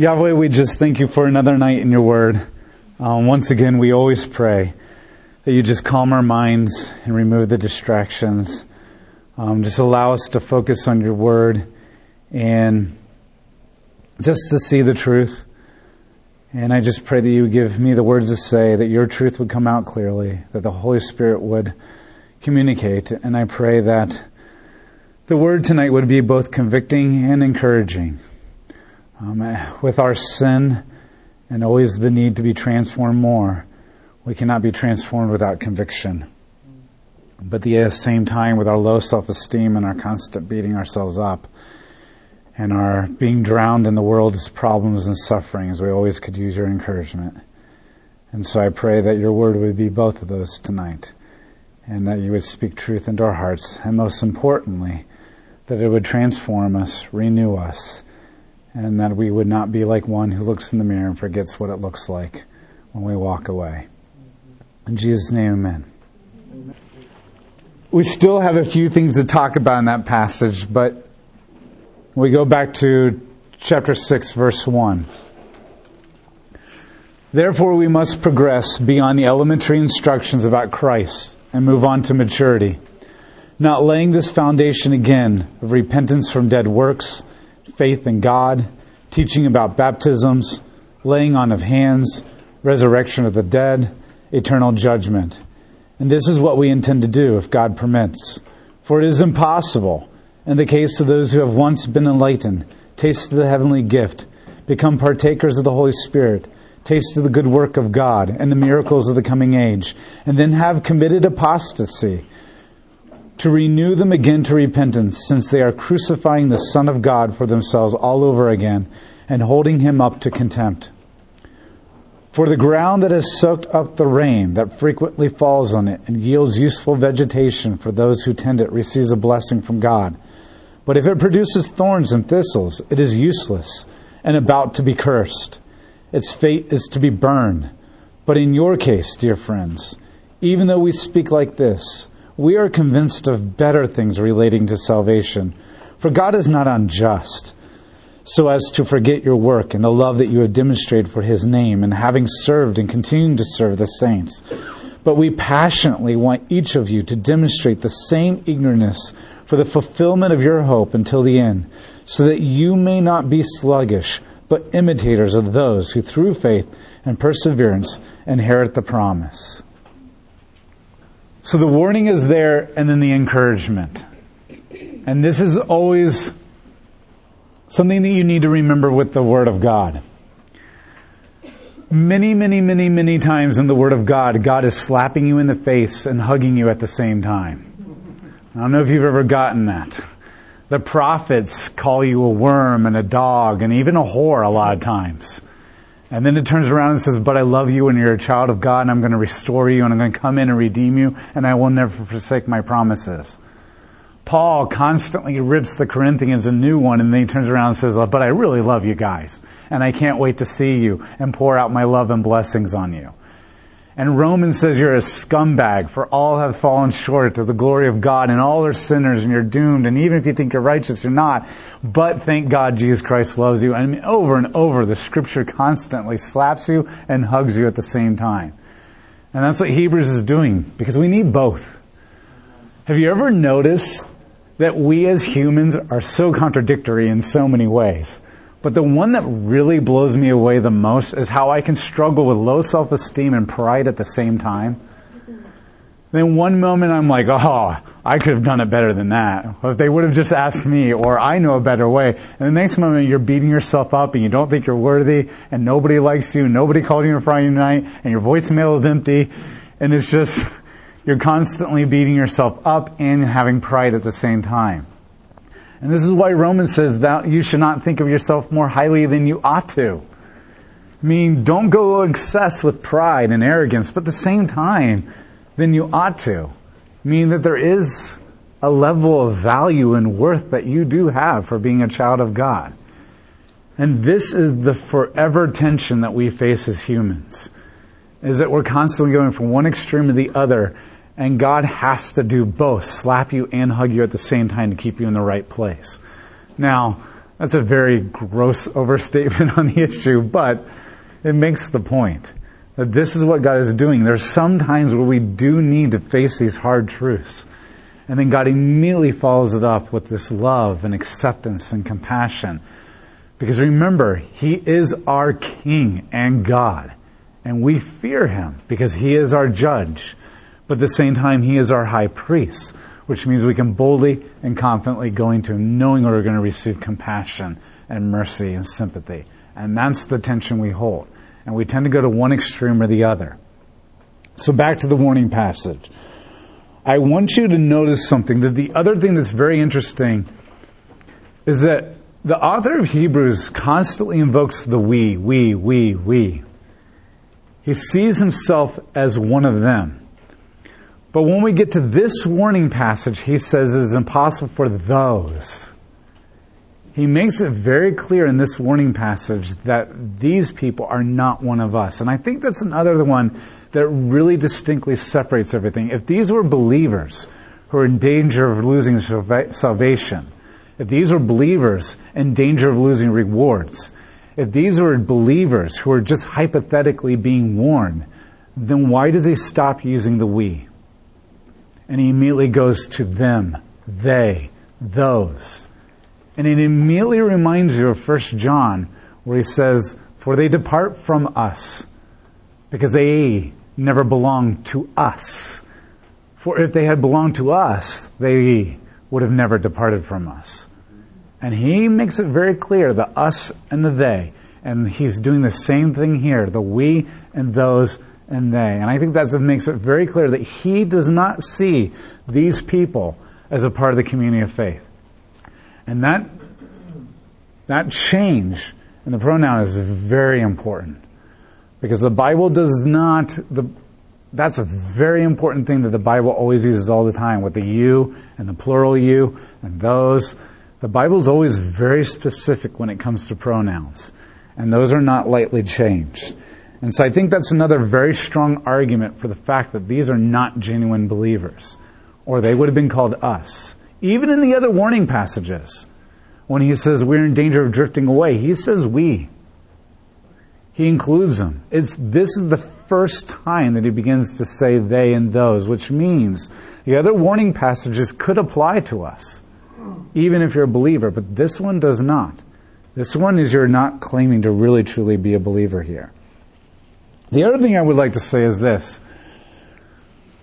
Yahweh, we just thank you for another night in your word. Um, once again, we always pray that you just calm our minds and remove the distractions. Um, just allow us to focus on your word and just to see the truth. And I just pray that you give me the words to say, that your truth would come out clearly, that the Holy Spirit would communicate. And I pray that the word tonight would be both convicting and encouraging. Um, with our sin and always the need to be transformed more, we cannot be transformed without conviction. But at the same time, with our low self-esteem and our constant beating ourselves up, and our being drowned in the world's problems and sufferings, we always could use your encouragement. And so I pray that your word would be both of those tonight, and that you would speak truth into our hearts, and most importantly, that it would transform us, renew us, and that we would not be like one who looks in the mirror and forgets what it looks like when we walk away. In Jesus' name, amen. We still have a few things to talk about in that passage, but we go back to chapter 6, verse 1. Therefore, we must progress beyond the elementary instructions about Christ and move on to maturity, not laying this foundation again of repentance from dead works faith in God, teaching about baptisms, laying on of hands, resurrection of the dead, eternal judgment. And this is what we intend to do if God permits. For it is impossible, in the case of those who have once been enlightened, tasted the heavenly gift, become partakers of the Holy Spirit, tasted the good work of God and the miracles of the coming age, and then have committed apostasy to renew them again to repentance, since they are crucifying the Son of God for themselves all over again and holding him up to contempt. For the ground that has soaked up the rain that frequently falls on it and yields useful vegetation for those who tend it receives a blessing from God. But if it produces thorns and thistles, it is useless and about to be cursed. Its fate is to be burned. But in your case, dear friends, even though we speak like this, we are convinced of better things relating to salvation. For God is not unjust, so as to forget your work and the love that you have demonstrated for his name, and having served and continuing to serve the saints. But we passionately want each of you to demonstrate the same eagerness for the fulfillment of your hope until the end, so that you may not be sluggish, but imitators of those who through faith and perseverance inherit the promise. So the warning is there and then the encouragement. And this is always something that you need to remember with the Word of God. Many, many, many, many times in the Word of God, God is slapping you in the face and hugging you at the same time. I don't know if you've ever gotten that. The prophets call you a worm and a dog and even a whore a lot of times. And then it turns around and says, but I love you and you're a child of God and I'm going to restore you and I'm going to come in and redeem you and I will never forsake my promises. Paul constantly rips the Corinthians a new one and then he turns around and says, uh, but I really love you guys and I can't wait to see you and pour out my love and blessings on you. And Romans says you're a scumbag for all have fallen short of the glory of God and all are sinners and you're doomed. And even if you think you're righteous, you're not. But thank God Jesus Christ loves you. And over and over, the scripture constantly slaps you and hugs you at the same time. And that's what Hebrews is doing because we need both. Have you ever noticed that we as humans are so contradictory in so many ways? But the one that really blows me away the most is how I can struggle with low self-esteem and pride at the same time. Then one moment I'm like, oh, I could have done it better than that. If they would have just asked me, or I know a better way. And the next moment you're beating yourself up and you don't think you're worthy and nobody likes you, nobody called you on Friday night and your voicemail is empty and it's just, you're constantly beating yourself up and having pride at the same time. And this is why Romans says that you should not think of yourself more highly than you ought to. I mean, don't go excess with pride and arrogance, but at the same time, than you ought to. I mean that there is a level of value and worth that you do have for being a child of God. And this is the forever tension that we face as humans. Is that we're constantly going from one extreme to the other and God has to do both, slap you and hug you at the same time to keep you in the right place. Now, That's a very gross overstatement on the issue, but it makes the point that this is what God is doing. There's some times where we do need to face these hard truths. And then God immediately follows it up with this love and acceptance and compassion. Because remember, He is our King and God. And we fear Him because He is our judge. But at the same time, He is our high priest, which means we can boldly and confidently go into Him knowing we're going to receive compassion and mercy and sympathy. And that's the tension we hold. And we tend to go to one extreme or the other. So back to the warning passage. I want you to notice something that the other thing that's very interesting is that the author of Hebrews constantly invokes the we, we, we, we. He sees himself as one of them. But when we get to this warning passage, he says it is impossible for those. He makes it very clear in this warning passage that these people are not one of us. And I think that's another one that really distinctly separates everything. If these were believers who are in danger of losing salvation, if these were believers in danger of losing rewards, if these were believers who are just hypothetically being warned, then why does he stop using the we? And he immediately goes to them, they, those. And it immediately reminds you of 1 John, where he says, For they depart from us, because they never belonged to us. For if they had belonged to us, they would have never departed from us. And he makes it very clear the us and the they. And he's doing the same thing here, the we and those and they. And I think that makes it very clear that he does not see these people as a part of the community of faith. And that, that change in the pronoun is very important. Because the Bible does not, the, that's a very important thing that the Bible always uses all the time with the you and the plural you and those. The Bible is always very specific when it comes to pronouns. And those are not lightly changed. And so I think that's another very strong argument for the fact that these are not genuine believers. Or they would have been called us. Even in the other warning passages, when he says we're in danger of drifting away, he says we. He includes them. It's, this is the first time that he begins to say they and those, which means the other warning passages could apply to us, even if you're a believer, but this one does not. This one is you're not claiming to really truly be a believer here. The other thing I would like to say is this.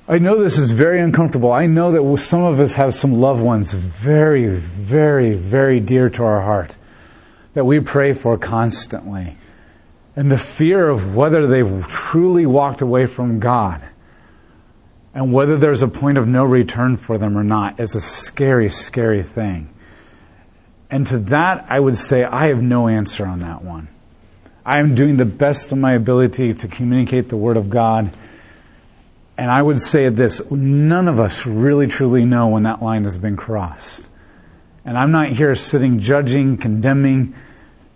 I know this is very uncomfortable. I know that some of us have some loved ones very, very, very dear to our heart that we pray for constantly and the fear of whether they've truly walked away from God and whether there's a point of no return for them or not is a scary, scary thing. And to that, I would say I have no answer on that one. I am doing the best of my ability to communicate the Word of God. And I would say this, none of us really truly know when that line has been crossed. And I'm not here sitting judging, condemning,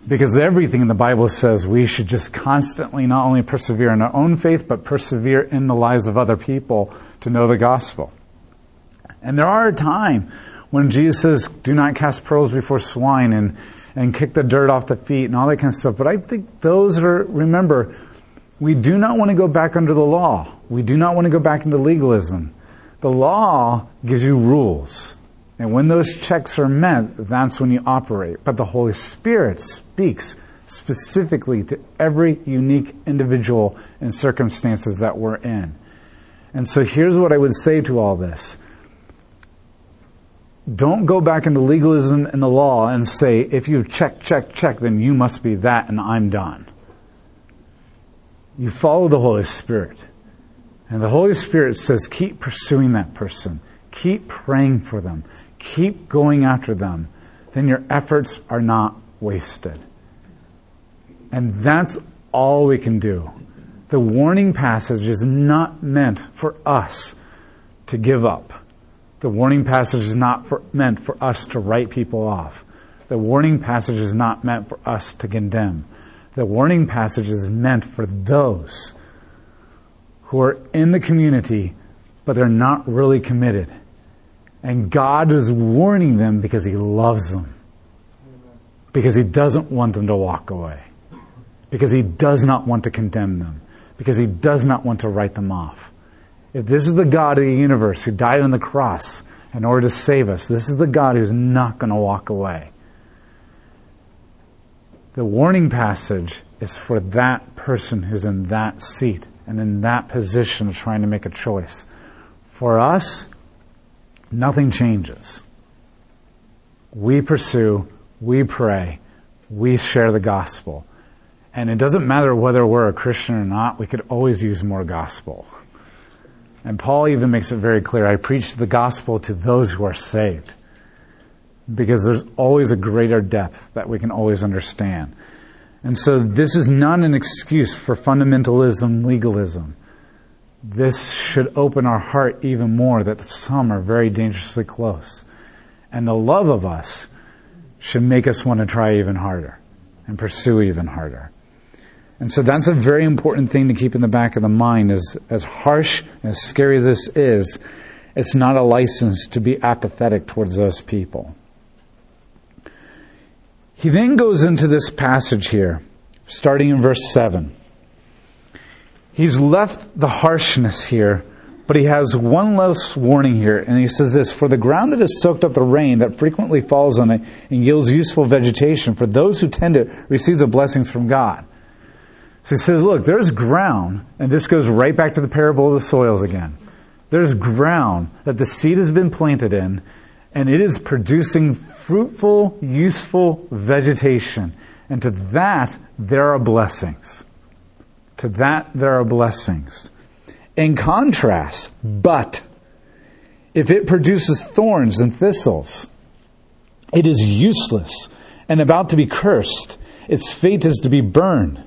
because everything in the Bible says we should just constantly not only persevere in our own faith, but persevere in the lives of other people to know the gospel. And there are a time when Jesus says, do not cast pearls before swine and, and kick the dirt off the feet and all that kind of stuff. But I think those are, remember, we do not want to go back under the law. We do not want to go back into legalism. The law gives you rules. And when those checks are met, that's when you operate. But the Holy Spirit speaks specifically to every unique individual and circumstances that we're in. And so here's what I would say to all this. Don't go back into legalism and the law and say, if you check, check, check, then you must be that and I'm done. You follow the Holy Spirit. And the Holy Spirit says, keep pursuing that person. Keep praying for them keep going after them, then your efforts are not wasted. And that's all we can do. The warning passage is not meant for us to give up. The warning passage is not for, meant for us to write people off. The warning passage is not meant for us to condemn. The warning passage is meant for those who are in the community, but they're not really committed. And God is warning them because He loves them. because he doesn't want them to walk away. Because he does not want to condemn them. Because he does not want to write them off. If this is the God of the universe who died on the cross in order to save us, this is the God who's not going to walk away. The warning passage is for that person who's in that seat and in that position of trying to make a choice. For us, nothing changes. We pursue, we pray, we share the gospel. And it doesn't matter whether we're a Christian or not, we could always use more gospel. And Paul even makes it very clear, I preach the gospel to those who are saved. Because there's always a greater depth that we can always understand. And so this is not an excuse for fundamentalism, legalism. This should open our heart even more that some are very dangerously close. And the love of us should make us want to try even harder and pursue even harder. And so that's a very important thing to keep in the back of the mind is as harsh and as scary as this is, it's not a license to be apathetic towards those people. He then goes into this passage here, starting in verse 7. He's left the harshness here, but he has one last warning here, and he says this For the ground that has soaked up the rain that frequently falls on it and yields useful vegetation, for those who tend it receives the blessings from God. So he says, Look, there's ground, and this goes right back to the parable of the soils again. There's ground that the seed has been planted in, and it is producing fruitful, useful vegetation. And to that, there are blessings. To that, there are blessings. In contrast, but if it produces thorns and thistles, it is useless and about to be cursed. Its fate is to be burned.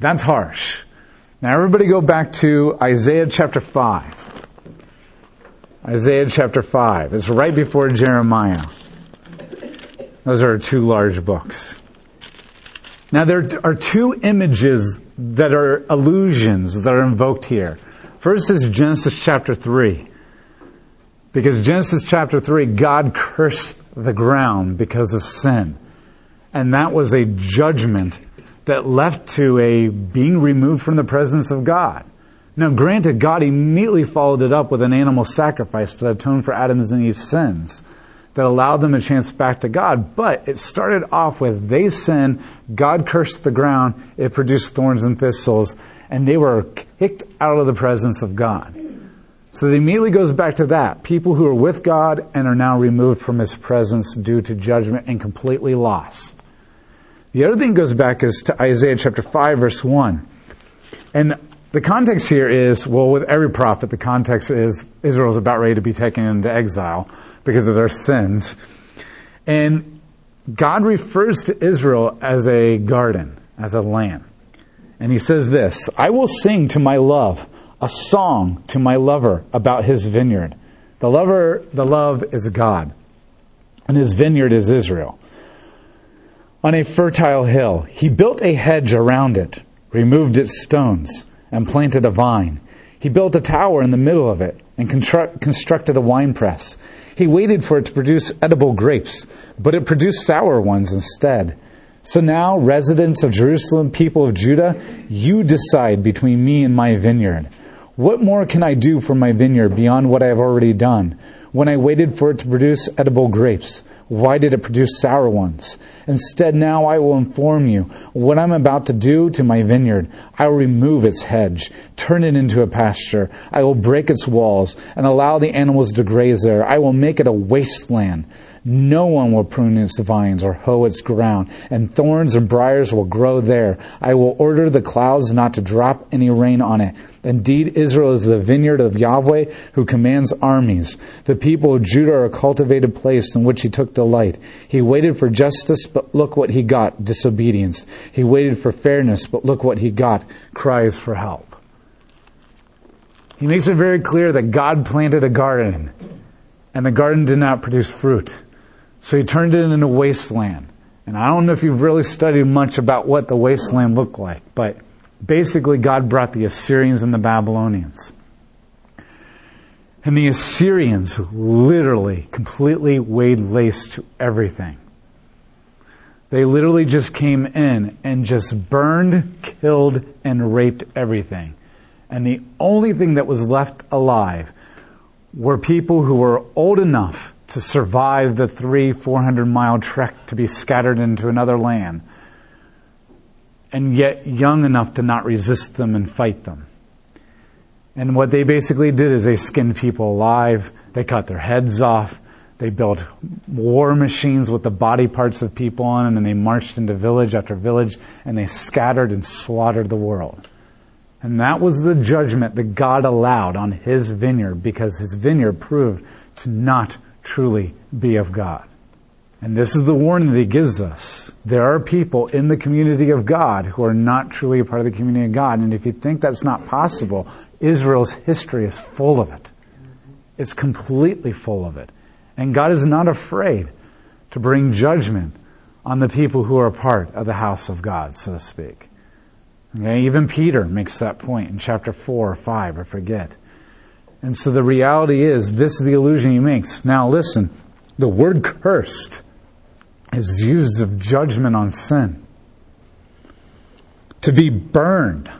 That's harsh. Now everybody go back to Isaiah chapter 5. Isaiah chapter 5. It's right before Jeremiah. Those are two large books. Now there are two images that are allusions that are invoked here. First is Genesis chapter 3. Because Genesis chapter 3, God cursed the ground because of sin. And that was a judgment that left to a being removed from the presence of God. Now granted, God immediately followed it up with an animal sacrifice to atone for Adam's and Eve's sins that allowed them a chance back to God. But it started off with they sinned, God cursed the ground, it produced thorns and thistles, and they were kicked out of the presence of God. So it immediately goes back to that. People who are with God and are now removed from His presence due to judgment and completely lost. The other thing goes back is to Isaiah chapter 5 verse 1. And the context here is, well, with every prophet, the context is Israel is about ready to be taken into exile because of their sins. And God refers to Israel as a garden, as a land. And he says this, I will sing to my love a song to my lover about his vineyard. The lover, the love is God. And his vineyard is Israel. On a fertile hill, he built a hedge around it, removed its stones, and planted a vine. He built a tower in the middle of it and construct, constructed a winepress. He waited for it to produce edible grapes, but it produced sour ones instead. So now, residents of Jerusalem, people of Judah, you decide between me and my vineyard. What more can I do for my vineyard beyond what I have already done? When I waited for it to produce edible grapes, why did it produce sour ones? Instead, now I will inform you what I'm about to do to my vineyard. I will remove its hedge, turn it into a pasture. I will break its walls and allow the animals to graze there. I will make it a wasteland. No one will prune its vines or hoe its ground, and thorns and briers will grow there. I will order the clouds not to drop any rain on it. Indeed, Israel is the vineyard of Yahweh who commands armies. The people of Judah are a cultivated place in which he took delight. He waited for justice, but look what he got disobedience. He waited for fairness, but look what he got cries for help. He makes it very clear that God planted a garden, and the garden did not produce fruit. So he turned it into wasteland. And I don't know if you've really studied much about what the wasteland looked like, but basically God brought the Assyrians and the Babylonians. And the Assyrians literally completely laid lace to everything. They literally just came in and just burned, killed, and raped everything. And the only thing that was left alive were people who were old enough to survive the three, four hundred mile trek to be scattered into another land, and yet young enough to not resist them and fight them. And what they basically did is they skinned people alive, they cut their heads off, they built war machines with the body parts of people on them, and they marched into village after village, and they scattered and slaughtered the world. And that was the judgment that God allowed on his vineyard because his vineyard proved to not truly be of God. And this is the warning that he gives us. There are people in the community of God who are not truly a part of the community of God. And if you think that's not possible, Israel's history is full of it. It's completely full of it. And God is not afraid to bring judgment on the people who are a part of the house of God, so to speak. Okay, even Peter makes that point in chapter 4 or 5, I forget. And so the reality is, this is the illusion he makes. Now listen, the word cursed is used of judgment on sin. To be burned.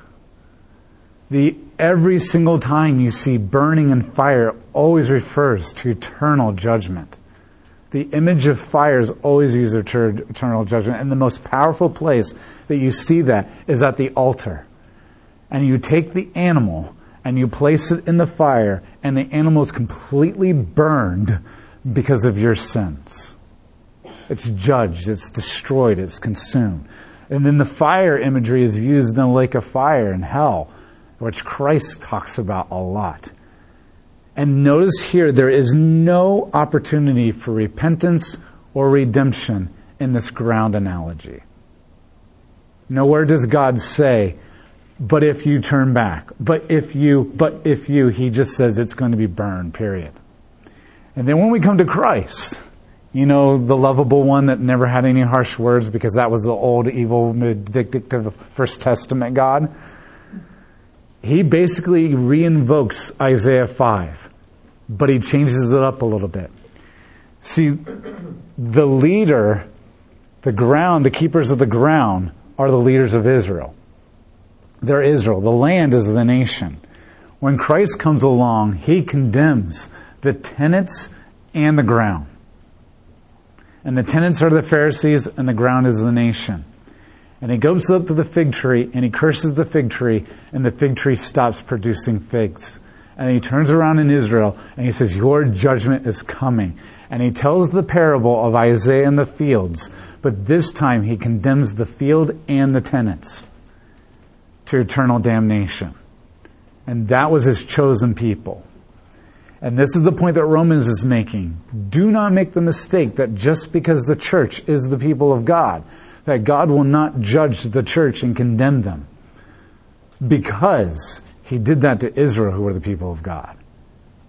The every single time you see burning and fire always refers to eternal judgment. The image of fire is always used of eternal judgment. And the most powerful place that you see that is at the altar. And you take the animal and you place it in the fire, and the animal is completely burned because of your sins. It's judged, it's destroyed, it's consumed. And then the fire imagery is used in the lake of fire in hell, which Christ talks about a lot. And notice here, there is no opportunity for repentance or redemption in this ground analogy. Nowhere does God say, but if you turn back, but if you, but if you, he just says it's going to be burned, period. And then when we come to Christ, you know, the lovable one that never had any harsh words because that was the old evil, vindictive First Testament God. He basically reinvokes Isaiah 5 but he changes it up a little bit. See, the leader, the ground, the keepers of the ground are the leaders of Israel. They're Israel. The land is the nation. When Christ comes along, he condemns the tenants and the ground. And the tenants are the Pharisees and the ground is the nation. And he goes up to the fig tree and he curses the fig tree and the fig tree stops producing figs and he turns around in Israel and he says, Your judgment is coming. And he tells the parable of Isaiah and the fields, but this time he condemns the field and the tenants to eternal damnation. And that was his chosen people. And this is the point that Romans is making. Do not make the mistake that just because the church is the people of God, that God will not judge the church and condemn them. Because he did that to Israel, who were the people of God.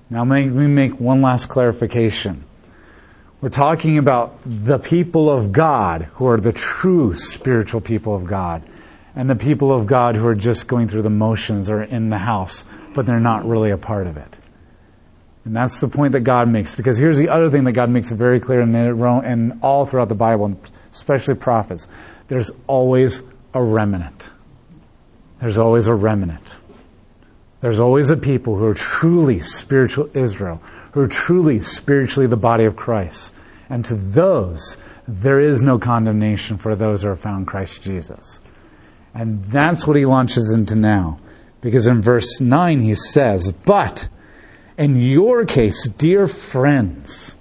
Now, let me make one last clarification. We're talking about the people of God, who are the true spiritual people of God, and the people of God who are just going through the motions or in the house, but they're not really a part of it. And that's the point that God makes. Because here's the other thing that God makes very clear in, and all throughout the Bible, especially prophets. There's always a remnant. There's always a remnant. There's always a people who are truly spiritual Israel, who are truly spiritually the body of Christ. And to those, there is no condemnation for those who are found Christ Jesus. And that's what he launches into now. Because in verse 9 he says, But in your case, dear friends,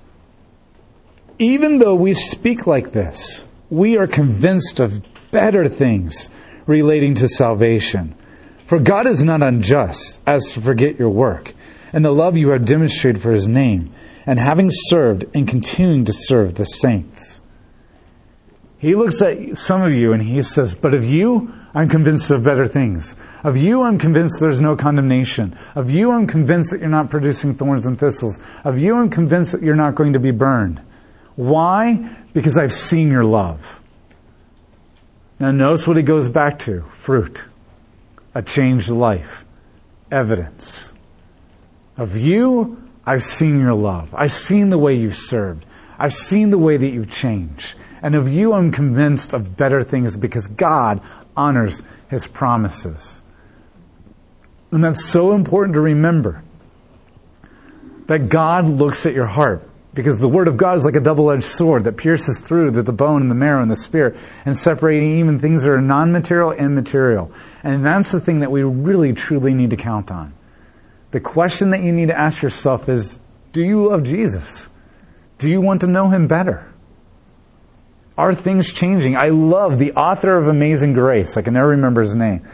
even though we speak like this, we are convinced of better things relating to salvation for God is not unjust as to forget your work and the love you have demonstrated for his name, and having served and continuing to serve the saints. He looks at some of you and he says, But of you, I'm convinced of better things. Of you, I'm convinced there's no condemnation. Of you, I'm convinced that you're not producing thorns and thistles. Of you, I'm convinced that you're not going to be burned. Why? Because I've seen your love. Now notice what he goes back to fruit a changed life, evidence. Of you, I've seen your love. I've seen the way you've served. I've seen the way that you've changed. And of you I'm convinced of better things because God honors his promises. And that's so important to remember. That God looks at your heart. Because the Word of God is like a double-edged sword that pierces through the, the bone and the marrow and the spirit and separating even things that are non-material and material. And that's the thing that we really truly need to count on. The question that you need to ask yourself is, do you love Jesus? Do you want to know Him better? Are things changing? I love the author of Amazing Grace. I can never remember his name.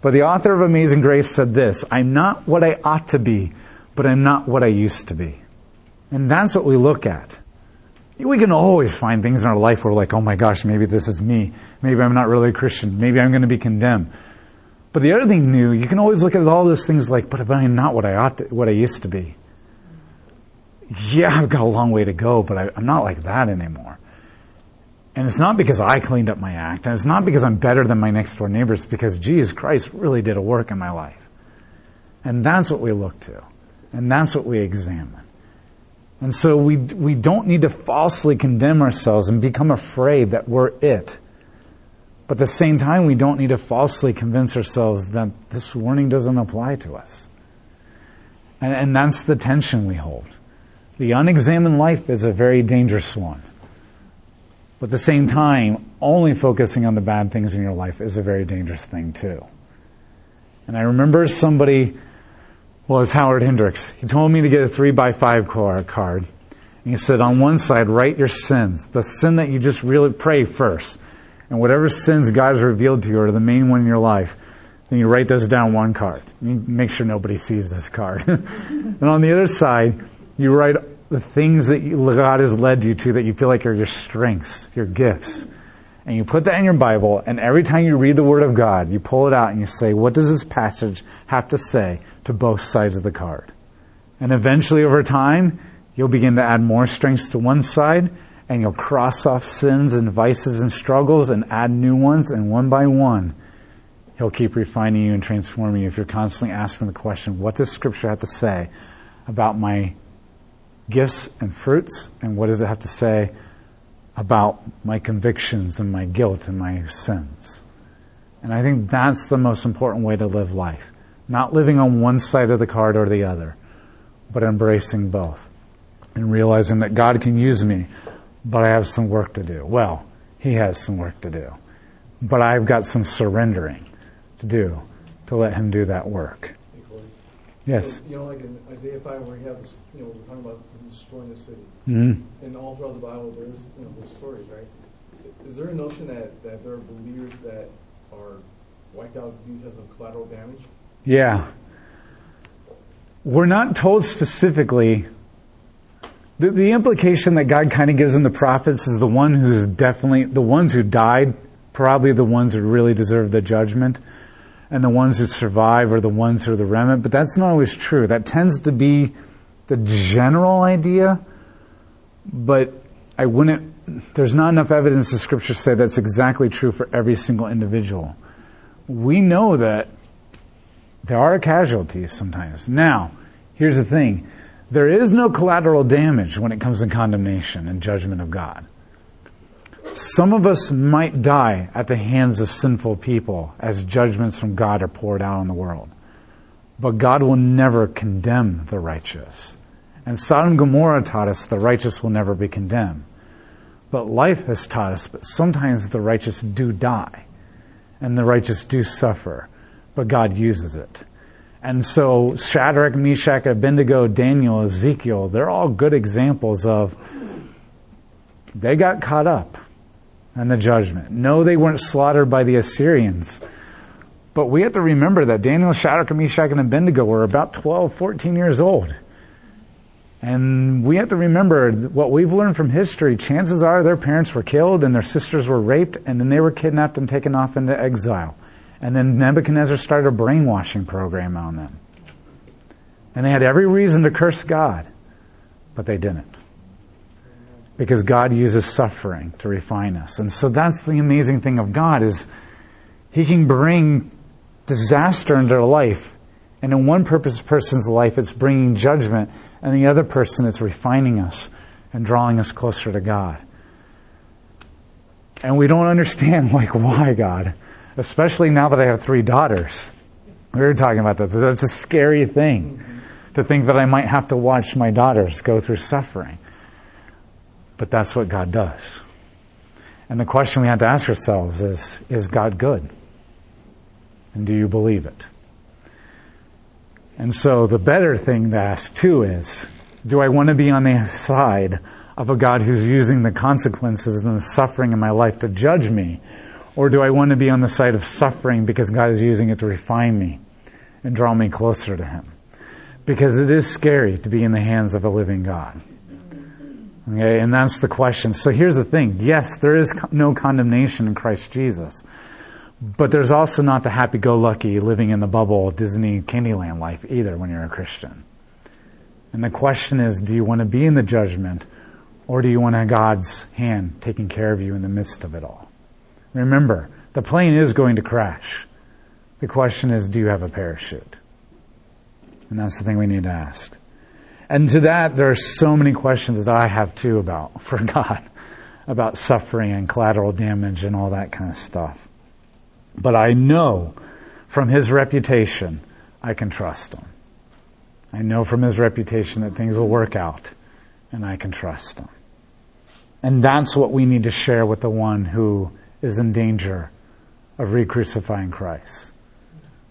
But the author of Amazing Grace said this, I'm not what I ought to be, but I'm not what I used to be. And that's what we look at. We can always find things in our life where we're like, oh my gosh, maybe this is me. Maybe I'm not really a Christian. Maybe I'm going to be condemned. But the other thing new, you can always look at all those things like, but I'm not what I ought to, what I used to be. Yeah, I've got a long way to go, but I, I'm not like that anymore. And it's not because I cleaned up my act, and it's not because I'm better than my next door neighbors, because Jesus Christ really did a work in my life. And that's what we look to. And that's what we examine. And so we, we don't need to falsely condemn ourselves and become afraid that we're it. But at the same time, we don't need to falsely convince ourselves that this warning doesn't apply to us. And, and that's the tension we hold. The unexamined life is a very dangerous one. But at the same time, only focusing on the bad things in your life is a very dangerous thing too. And I remember somebody well, was Howard Hendricks. He told me to get a three by five card. And he said, on one side, write your sins. The sin that you just really pray first. And whatever sins God has revealed to you are the main one in your life, then you write those down one card. You make sure nobody sees this card. and on the other side, you write the things that God has led you to that you feel like are your strengths, your gifts. And you put that in your Bible, and every time you read the Word of God, you pull it out and you say, what does this passage have to say to both sides of the card? And eventually over time, you'll begin to add more strengths to one side, and you'll cross off sins and vices and struggles and add new ones, and one by one, He'll keep refining you and transforming you if you're constantly asking the question, what does Scripture have to say about my gifts and fruits, and what does it have to say about my convictions and my guilt and my sins. And I think that's the most important way to live life. Not living on one side of the card or the other, but embracing both. And realizing that God can use me, but I have some work to do. Well, He has some work to do. But I've got some surrendering to do to let Him do that work. Yes. You know, like in Isaiah 5, where he has, you know, we're talking about destroying the city. Mm-hmm. And all throughout the Bible, there's, you know, those stories, right? Is there a notion that, that there are believers that are wiped out because of collateral damage? Yeah. We're not told specifically. The, the implication that God kind of gives in the prophets is the one who's definitely, the ones who died, probably the ones who really deserve the judgment and the ones who survive are the ones who are the remnant, but that's not always true. That tends to be the general idea, but I wouldn't, there's not enough evidence in scripture to say that's exactly true for every single individual. We know that there are casualties sometimes. Now, here's the thing. There is no collateral damage when it comes to condemnation and judgment of God. Some of us might die at the hands of sinful people as judgments from God are poured out on the world. But God will never condemn the righteous. And Sodom and Gomorrah taught us the righteous will never be condemned. But life has taught us that sometimes the righteous do die. And the righteous do suffer. But God uses it. And so Shadrach, Meshach, Abednego, Daniel, Ezekiel, they're all good examples of they got caught up and the judgment. No, they weren't slaughtered by the Assyrians. But we have to remember that Daniel, Shadrach, Meshach, and Abednego were about 12, 14 years old. And we have to remember what we've learned from history. Chances are their parents were killed and their sisters were raped and then they were kidnapped and taken off into exile. And then Nebuchadnezzar started a brainwashing program on them. And they had every reason to curse God, but they didn't because God uses suffering to refine us. And so that's the amazing thing of God is He can bring disaster into our life. And in one person's life, it's bringing judgment, and the other person, it's refining us and drawing us closer to God. And we don't understand, like, why, God? Especially now that I have three daughters. We were talking about that. That's a scary thing to think that I might have to watch my daughters go through suffering. But that's what God does. And the question we have to ask ourselves is, is God good? And do you believe it? And so the better thing to ask too is, do I want to be on the side of a God who's using the consequences and the suffering in my life to judge me? Or do I want to be on the side of suffering because God is using it to refine me and draw me closer to Him? Because it is scary to be in the hands of a living God. Okay, and that's the question. So here's the thing. Yes, there is no condemnation in Christ Jesus. But there's also not the happy-go-lucky living in the bubble Disney Candyland life either when you're a Christian. And the question is, do you want to be in the judgment or do you want God's hand taking care of you in the midst of it all? Remember, the plane is going to crash. The question is, do you have a parachute? And that's the thing we need to ask. And to that, there are so many questions that I have too about, for God, about suffering and collateral damage and all that kind of stuff. But I know from his reputation, I can trust him. I know from his reputation that things will work out, and I can trust him. And that's what we need to share with the one who is in danger of re-crucifying Christ.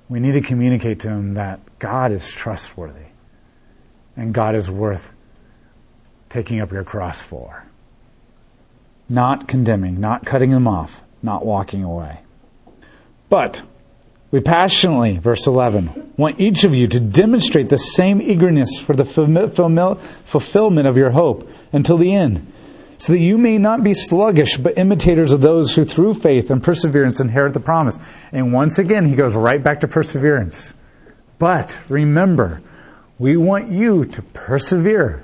We need to communicate to him that God is trustworthy and God is worth taking up your cross for. Not condemning, not cutting them off, not walking away. But we passionately, verse 11, want each of you to demonstrate the same eagerness for the fulfillment of your hope until the end so that you may not be sluggish, but imitators of those who through faith and perseverance inherit the promise. And once again, he goes right back to perseverance. But remember, we want you to persevere,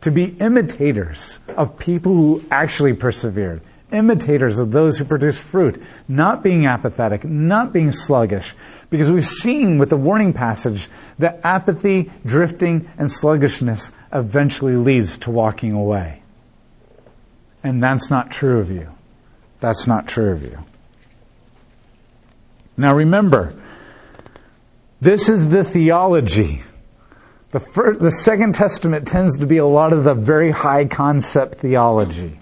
to be imitators of people who actually persevered, imitators of those who produce fruit, not being apathetic, not being sluggish, because we've seen with the warning passage that apathy, drifting, and sluggishness eventually leads to walking away. And that's not true of you. That's not true of you. Now remember, this is the theology. The, first, the Second Testament tends to be a lot of the very high concept theology.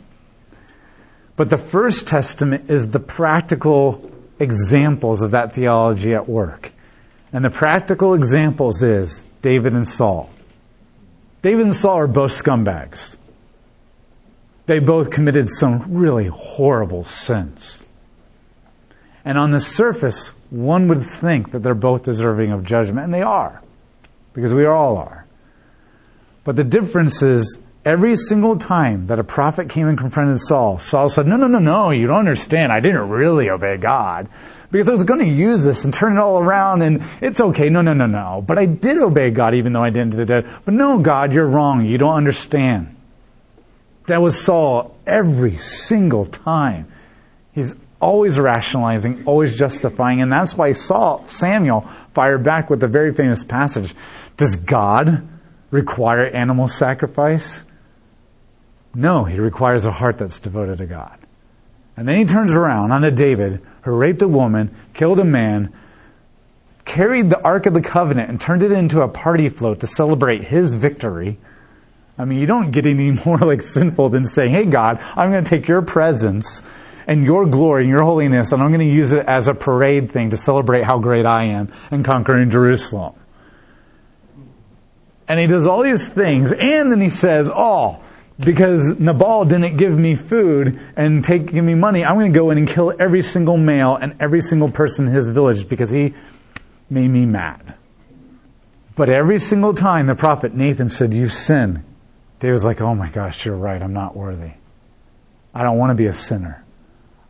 But the First Testament is the practical examples of that theology at work. And the practical examples is David and Saul. David and Saul are both scumbags. They both committed some really horrible sins. And on the surface, one would think that they're both deserving of judgment, and they are, because we all are. But the difference is, every single time that a prophet came and confronted Saul, Saul said, no, no, no, no, you don't understand. I didn't really obey God. Because I was going to use this and turn it all around and it's okay. No, no, no, no. But I did obey God even though I didn't do that. But no, God, you're wrong. You don't understand. That was Saul every single time. He's always rationalizing, always justifying, and that's why Saul, Samuel fired back with the very famous passage. Does God require animal sacrifice? No, he requires a heart that's devoted to God. And then he turns around onto David, who raped a woman, killed a man, carried the Ark of the Covenant and turned it into a party float to celebrate his victory I mean, you don't get any more like sinful than saying, hey God, I'm going to take your presence and your glory and your holiness and I'm going to use it as a parade thing to celebrate how great I am and conquering Jerusalem. And he does all these things and then he says, oh, because Nabal didn't give me food and take give me money, I'm going to go in and kill every single male and every single person in his village because he made me mad. But every single time the prophet Nathan said, you sin, David's like, oh my gosh, you're right. I'm not worthy. I don't want to be a sinner.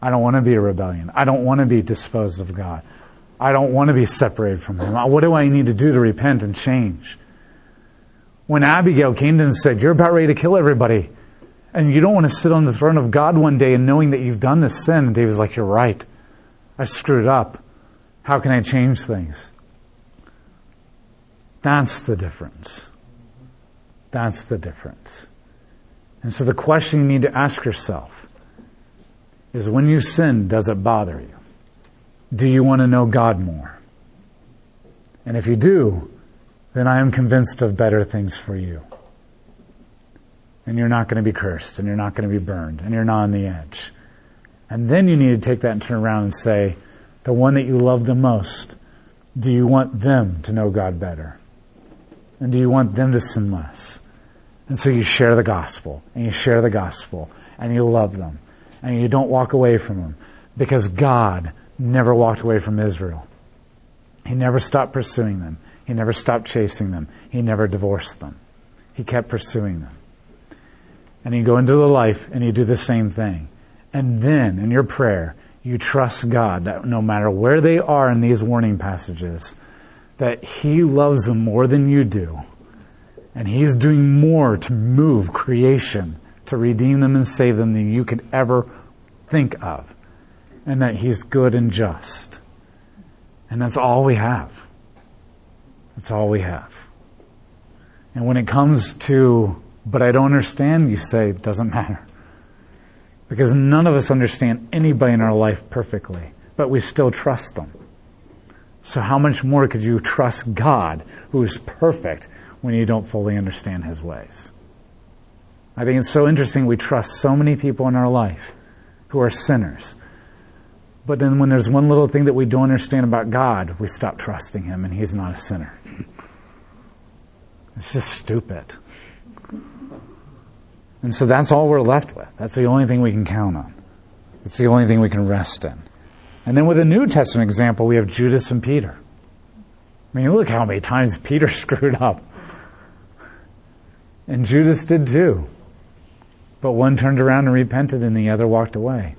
I don't want to be a rebellion. I don't want to be disposed of God. I don't want to be separated from Him. What do I need to do to repent and change? When Abigail came to him and said, you're about ready to kill everybody, and you don't want to sit on the throne of God one day and knowing that you've done this sin, and David's like, you're right. I screwed up. How can I change things? That's the difference. That's the difference. And so the question you need to ask yourself is when you sin, does it bother you? Do you want to know God more? And if you do, then I am convinced of better things for you. And you're not going to be cursed, and you're not going to be burned, and you're not on the edge. And then you need to take that and turn around and say, the one that you love the most, do you want them to know God better? And do you want them to sin less? And so you share the gospel, and you share the gospel, and you love them, and you don't walk away from them, because God never walked away from Israel. He never stopped pursuing them. He never stopped chasing them. He never divorced them. He kept pursuing them. And you go into the life and you do the same thing. And then in your prayer, you trust God that no matter where they are in these warning passages, that He loves them more than you do. And He's doing more to move creation, to redeem them and save them than you could ever think of. And that He's good and just. And that's all we have. That's all we have. And when it comes to, but I don't understand, you say, it doesn't matter. Because none of us understand anybody in our life perfectly, but we still trust them. So how much more could you trust God, who is perfect, when you don't fully understand His ways? I think it's so interesting we trust so many people in our life who are sinners. But then when there's one little thing that we don't understand about God, we stop trusting Him and He's not a sinner. It's just stupid. And so that's all we're left with. That's the only thing we can count on. It's the only thing we can rest in. And then with a New Testament example, we have Judas and Peter. I mean, look how many times Peter screwed up. And Judas did too. But one turned around and repented and the other walked away.